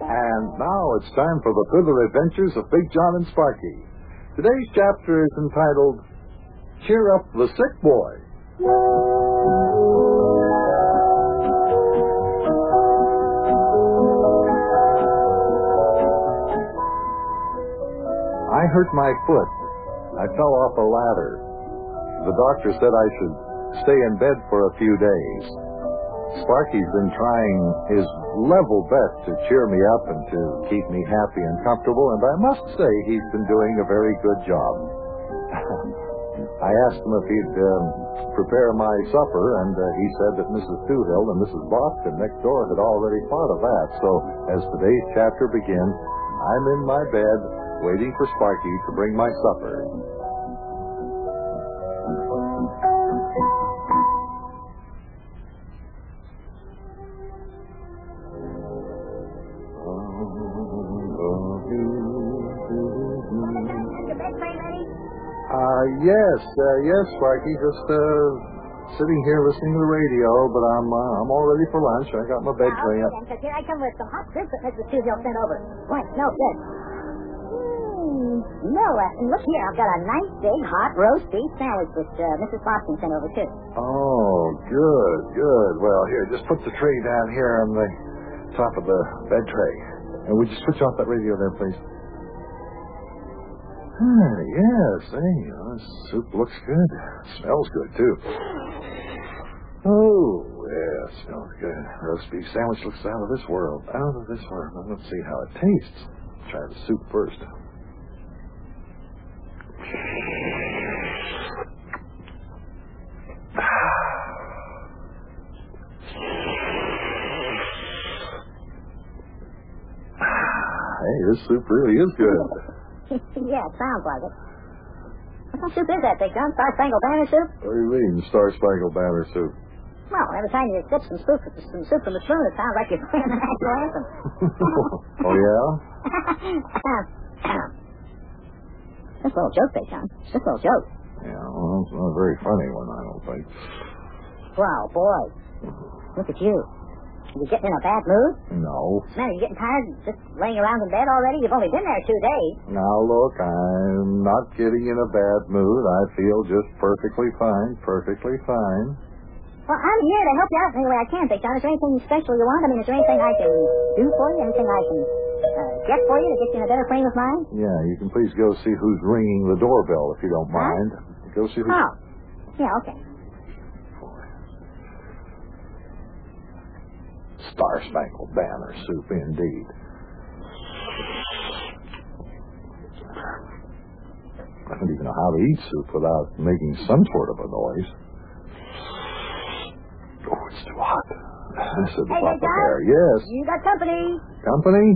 And now it's time for the further adventures of Big John and Sparkie. Today's chapter is entitled Cheer Up the Sick Boy. I hurt my foot. I fell off a ladder. The doctor said I should stay in bed for a few days. Sparkie's been trying his level best to cheer me up and to keep me happy and comfortable, and I must say he's been doing a very good job. I asked him if he'd um, prepare my supper, and uh, he said that Mrs. Toohill and Mrs. Boston next door had already thought of that. So, as today's chapter begins, I'm in my bed waiting for Sparkie to bring my supper. Yes, uh, yes, Sparkie. Just uh, sitting here listening to the radio, but I'm uh, I'm all ready for lunch. I got my bed tray up. Because here I come with some hot soup that Mrs. Toohill sent over. Boy, it smells good. Hmm, no, uh, look here, I've got a nice big hot roast beef sandwich that uh, Mrs. Boston sent over too. Oh, good, good. Well, here, just put the tray down here on the top of the bed tray. And would you switch off that radio there, please? Ah, yes, hey, you this soup looks good. Smells good, too. Oh, yeah, smells good. Roast beef sandwich looks out of this world. Out of this world. Let's see how it tastes. Try the soup first. Hey, this soup really is good. yeah, it sounds like it. What kind of soup is that, Big John? Star Spangled Banner soup? What do you mean, Star Spangled Banner soup? Well, every time you sip some soup, some soup from the spoon, it sounds like you're playing the national anthem. oh, yeah? Just a little joke, Big John. Just a little joke. Yeah, well, it's not a very funny one, I don't think. Wow, boy. Look at you. You getting in a bad mood? No. Man, are you getting tired just laying around in bed already? You've only been there two days. Now, look, I'm not getting in a bad mood. I feel just perfectly fine, perfectly fine. Well, I'm here to help you out any way I can, Big John. Is there anything special you want? I mean, is there anything I can do for you? Anything I can uh, get for you to get you in a better frame of mind? Yeah, you can please go see who's ringing the doorbell if you don't Huh? mind. Go see who's. Oh. Yeah, okay. Star Spangled Banner soup, indeed. I don't even know how to eat soup without making some sort of a noise. Oh, it's too hot. I said Hey, there. Yes. You got company. Company?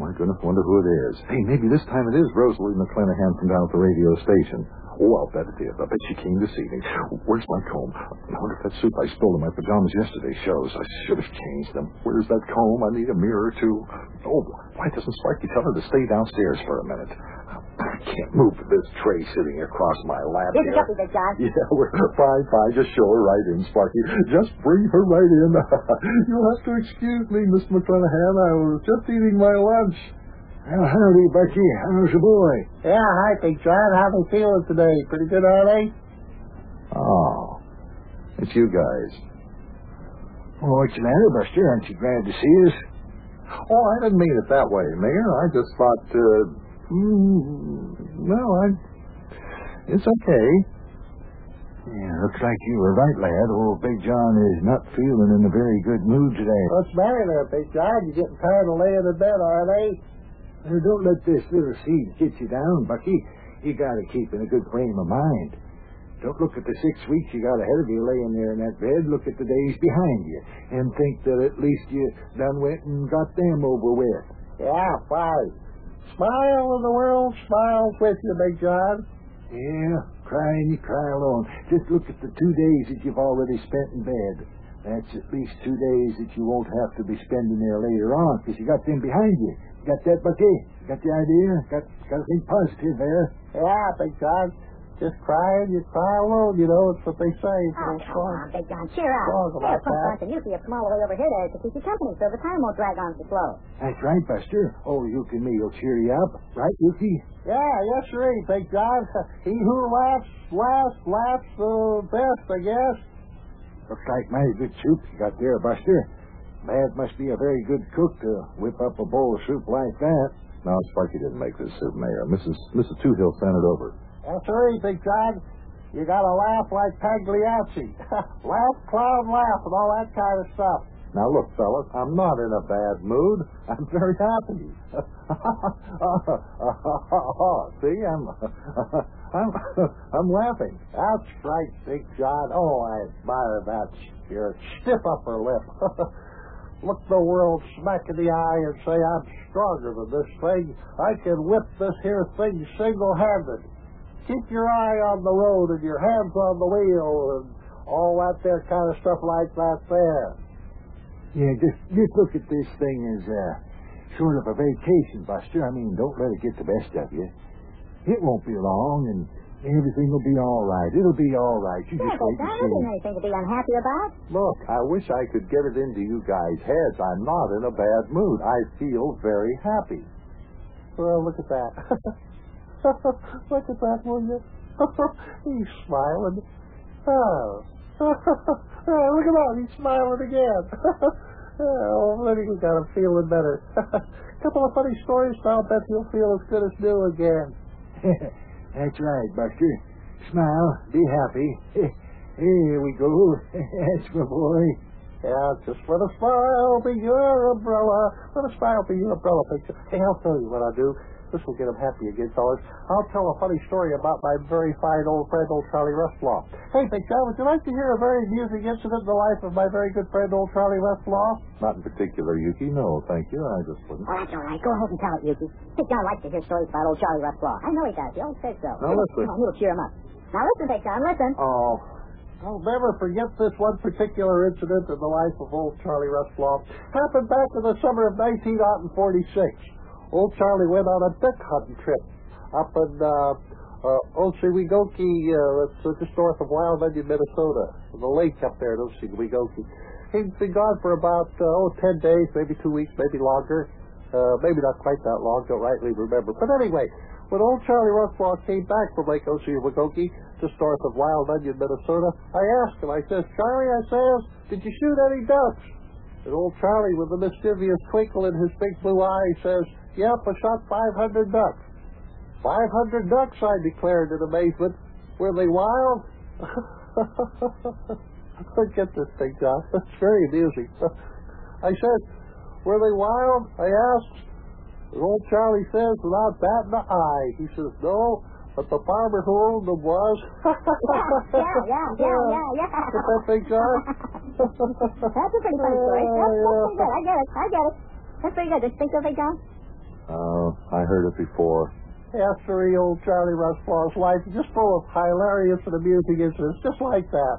My goodness, wonder who it is. Hey, maybe this time it is Rosalie McClanahan from down at the radio station. Oh, I'll bet it is. I bet she came this evening. Where's my comb? I wonder if that soup I spilled in my pajamas yesterday shows. I should have changed them. Where's that comb? I need a mirror, too. Oh, why doesn't Sparkie tell her to stay downstairs for a minute? I can't move this tray sitting across my lap Here's here. your company, Big John. Yeah, we're fine, fine. Just show her right in, Sparkie. Just bring her right in. You'll have to excuse me, Miss McClanahan. I was just eating my lunch. Well, howdy, Bucky. How's the boy? Yeah, hi, Big John. How they feeling today? Pretty good, aren't they? Oh, it's you guys. Oh, what's the matter, Buster? Aren't you glad to see us? Oh, I didn't mean it that way, Mayor. I just thought, uh, mm, well, I, it's okay. Yeah, looks like you were right, lad. Old Big John is not feeling in a very good mood today. What's the matter there, Big John? You're getting tired of laying in bed, are they? Now, don't let this little seed get you down, Bucky. You gotta keep in a good frame of mind. Don't look at the six weeks you got ahead of you laying there in that bed. Look at the days behind you and think that at least you done went and got them over with. Yeah, fine. Smile and the world smiles with you, Big John. Yeah, crying you cry alone. Just look at the two days that you've already spent in bed. That's at least two days that you won't have to be spending there later on, 'cause you got them behind you. Got that, Bucky? Got the idea? Got got to think positive there. Yeah, Big John. Just cry and you cry alone, you know. It's what they say. Oh, Little come song. on, Big John, cheer up. Song Hey, about Punk that. Bunch and Yuki have come all the way over here to, to keep you company so the time won't drag on so slow. That's right, Buster. Oh, Yuki and me will cheer you up. Right, Yuki? Yeah, yes, sir, Big John. He who laughs last laughs the best, I guess. Looks like mighty good soup you got there, Buster. Mad must be a very good cook to whip up a bowl of soup like that. No, Sparkie didn't make this soup, Mayor. Mrs. Mrs. Toohill sent it over. Yes, sir, Big John. You gotta laugh like Pagliacci. laugh, clown, laugh, and all that kind of stuff. Now look, fellas, I'm not in a bad mood. I'm very happy. See, I'm I'm I'm laughing. That's right, Big John. Oh, I admire that spirit. Stiff upper lip. Look the world smack in the eye and say, I'm stronger than this thing. I can whip this here thing single-handed. Keep your eye on the road and your hands on the wheel and all that there kind of stuff like that there. Yeah, just just look at this thing as uh, sort of a vacation, Buster. I mean, don't let it get the best of you. It won't be long, and everything will be all right. It'll be all right. You Yeah, just Big wait John, and there isn't see. anything to be unhappy about. Look, I wish I could get it into you guys' heads. I'm not in a bad mood. I feel very happy. Well, look at that. Oh. look at that, will you? He's smiling. Oh. oh, look at that. He's smiling again. oh, maybe we got him feeling better. Couple of funny stories. I'll bet he'll feel as good as new again. That's right, Buster. Smile, be happy. Here we go. That's my boy. Yeah, just let a smile be your umbrella. Let a smile be your umbrella picture. Hey, I'll tell you what I'll do. This will get them happy again, fellas. I'll tell a funny story about my very fine old friend, old Charlie Westlaw. Hey, Big John, would you like to hear a very amusing incident in the life of my very good friend, old Charlie Westlaw? Not in particular, Yuki. No, thank you. I just wouldn't. Oh, that's all right. Go ahead and tell it, Yuki. Big John likes to hear stories about old Charlie Westlaw. I know he does. He always says so. Now, listen. Come on, you'll cheer him up. Now listen, Big John, listen. Oh, I'll never forget this one particular incident in the life of old Charlie Westlaw. Happened back in the summer of 1946. Old Charlie went on a duck hunting trip up in uh, uh, Oswegokie, uh, uh, just north of Wild Onion, Minnesota. The lake up there at Oswegokie. He'd been gone for about, uh, oh, 10 days, maybe two weeks, maybe longer. Uh, maybe not quite that long, don't rightly remember. But anyway, when old Charlie Westlaw came back from Lake Oswegokie, just north of Wild Onion, Minnesota, I asked him, I says, Charlie, I says, did you shoot any ducks? And old Charlie, with a mischievous twinkle in his big blue eye, says, Yep, I shot 500 ducks. 500 ducks, I declared in amazement. Were they wild? Get this thing, John. That's very amusing. I said, Were they wild? I asked. And old Charlie says, without batting an eye, he says, No, but the farmer who owned them was. Yeah, yeah, yeah, yeah, yeah, yeah. Get that thing, John? That's a pretty funny story. That's, that's pretty good. I get it. I get it. That's pretty good. Just think of it, John. uh, I heard it before. After the old Charlie Westlaw's life, just full of hilarious and amusing incidents, just like that.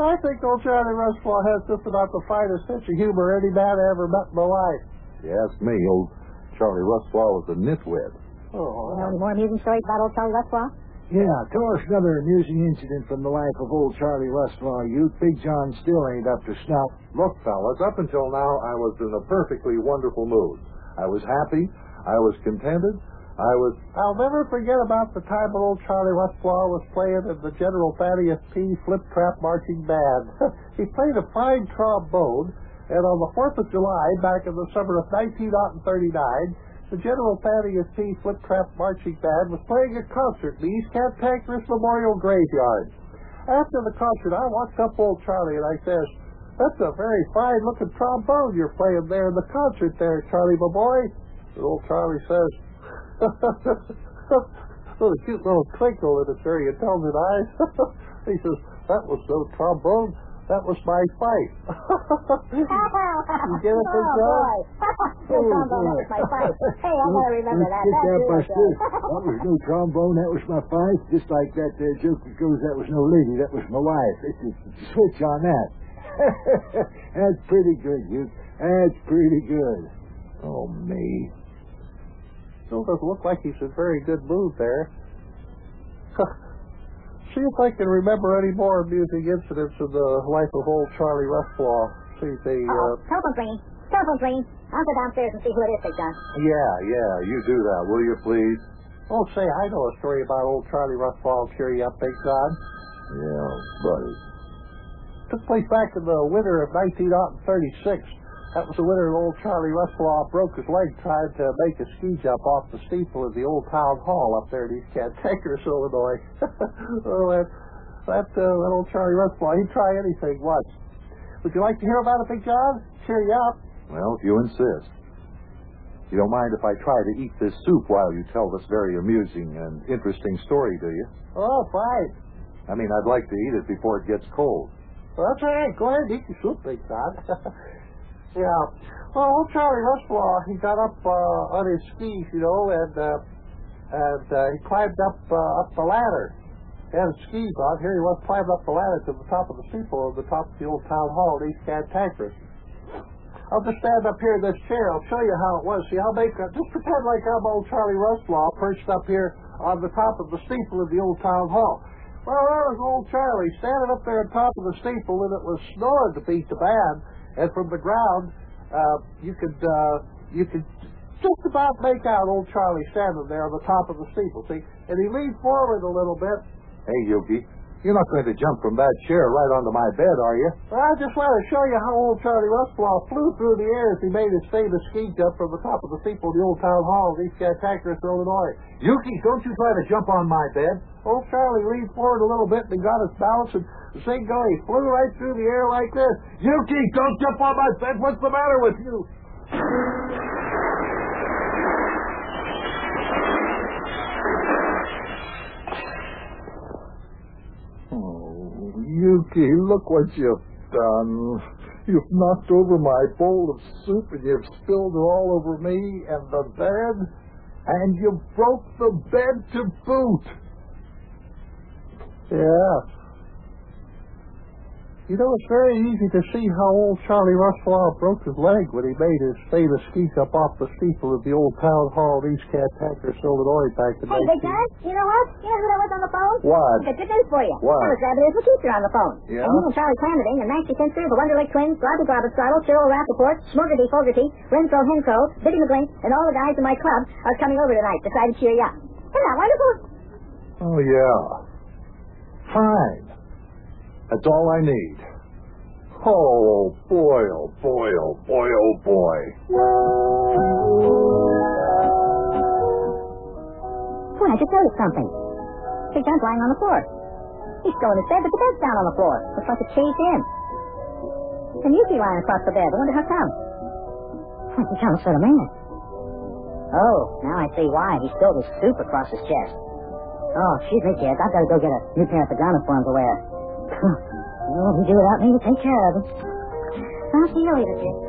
I think old Charlie Westlaw has just about the finest sense of humor any man I ever met in my life. You ask me, old Charlie Rustlaw was a nitwit. Oh, know any more amusing stories about old Charlie Westlaw? Yeah, tell us another amusing incident from the life of old Charlie Westlaw. You, Big John, still ain't up to snuff. Look, fellas, up until now, I was in a perfectly wonderful mood. I was happy. I was contented. I was. I'll never forget about the time when old Charlie Westlaw was playing in the General Thaddeus P. Flip Trap Marching Band. he played a fine trombone, and on the 4th of July, back in the summer of 1939, the General Thaddeus P. Flip Trap Marching Band was playing a concert in the East Cantankerous Memorial Graveyard. After the concert, I walked up old Charlie and I says, That's a very fine looking trombone you're playing there in the concert there, Charlie, my boy. And old Charlie says, with a cute little twinkle in his very intelligent eyes. Eh? he says, That was no trombone. That was my fight. you get it, Big oh, John? boy. Trombone, that was my fight. Hey, I'm going to remember that. Get that, Buster. That was no trombone. That was my fight. Just like that there joke that goes, that was no lady. That was my wife. It's a switch on that. That's pretty good, you. That's pretty good. Oh, me. Still doesn't look like he's in very good mood there. See if I can remember any more amusing incidents in the life of old Charlie Rufflaw. See if they, Uh-oh. uh... Telephone's ringing. Telephone's ringing. I'll go downstairs and see who it is, Big John. Yeah, yeah, you do that, will you, please? Oh, say, I know a story about old Charlie Rufflaw. Cheer you up, Big John. Yeah, buddy. Took place back in the winter of 1936. That was the winter old Charlie Rufflaw broke his leg trying to make a ski jump off the steeple of the old town hall up there in East Cantankerous, Illinois. oh, that, that, uh, that old Charlie Rufflaw, he'd try anything once. Would you like to hear about it, Big John? Cheer you up. Well, if you insist. You don't mind if I try to eat this soup while you tell this very amusing and interesting story, do you? Oh, fine. I mean, I'd like to eat it before it gets cold. Well, that's all right. Go ahead and eat your soup, Big John. yeah. Well, old Charlie Rufflaw, he got up uh, on his skis, you know, and uh, and uh, he climbed up uh, up the ladder. He had his skis on. Here he was climbing up the ladder to the top of the steeple of the top of the old town hall in East Cantankerous. I'll just stand up here in this chair. I'll show you how it was. See, I'll make a, just pretend like I'm old Charlie Rufflaw perched up here on the top of the steeple of the old town hall. Well, there was old Charlie standing up there on top of the steeple, and it was snowing to beat the band. And from the ground, uh, you could uh, you could just about make out old Charlie standing there on the top of the steeple. See, and he leaned forward a little bit. Hey, Yuki, you're not going to jump from that chair right onto my bed, are you? Well, I just want to show you how old Charlie Rufflaw flew through the air as he made his famous ski jump from the top of the steeple of the old town hall in East Cantankerous, Illinois. Yuki, don't you try to jump on my bed. Old Charlie leaned forward a little bit and got his balance and same go, he flew right through the air like this. Yuki, don't jump on my bed. What's the matter with you? Oh, Look what you've done. You've knocked over my bowl of soup and you've spilled it all over me and the bed. And you broke the bed to boot. Yeah. You know, it's very easy to see how old Charlie Rufflaw broke his leg when he made his famous ski up off the steeple of the old town hall in East Cantankerous, Illinois back in Hey, Big 19... John, you know what? You know who that was on the phone? What? I Got good news for you. What? That was Rabbit Isle Teacher on the phone. Yeah? And he and Charlie Clamiding and Maxie Finster, the Wonderlick Twins, Robbie Garbuscartle, Cyril Rappaport, Schmoogerty Fogerty, Renfro Henco, Biddy McGlink, and all the guys in my club are coming over tonight to try to cheer you up. Isn't that wonderful? Oh, yeah. Fine. That's all I need. Oh, boy, oh, boy, oh, boy, oh, boy. Boy, I just noticed something. Big John's lying on the floor. He's still in his bed, but the bed's down on the floor. Looks like it's caved in. And Yuki lying across the bed. I wonder how come. Boy, Big John looks sort of. Oh, now I see why. He spilled his soup across his chest. Oh, excuse me, kids. I've got to go get a new pair of pajamas for him to wear. You won't do without me to take care of him. I'll see you later.